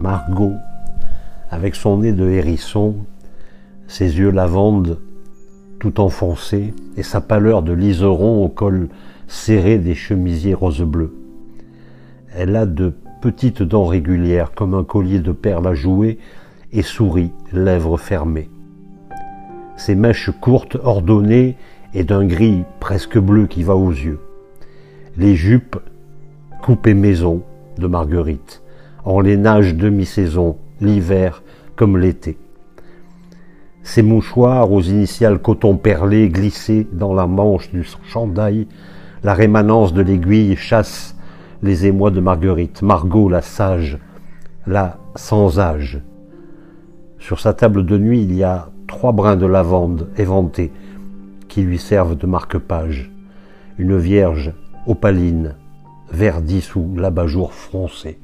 Margot, avec son nez de hérisson, ses yeux lavande tout enfoncés et sa pâleur de liseron au col serré des chemisiers rose-bleu. Elle a de petites dents régulières comme un collier de perles à jouer et sourit, lèvres fermées. Ses mèches courtes, ordonnées et d'un gris presque bleu qui va aux yeux. Les jupes coupées maison de Marguerite, en lainage demi-saison, l'hiver comme l'été. Ses mouchoirs aux initiales coton perlé glissés dans la manche du chandail, la rémanence de l'aiguille chasse les émois de Marguerite, Margot la sage, la sans âge. Sur sa table de nuit, il y a trois brins de lavande éventés qui lui servent de marque-page. Une vierge opaline, verdie sous l'abat-jour froncé.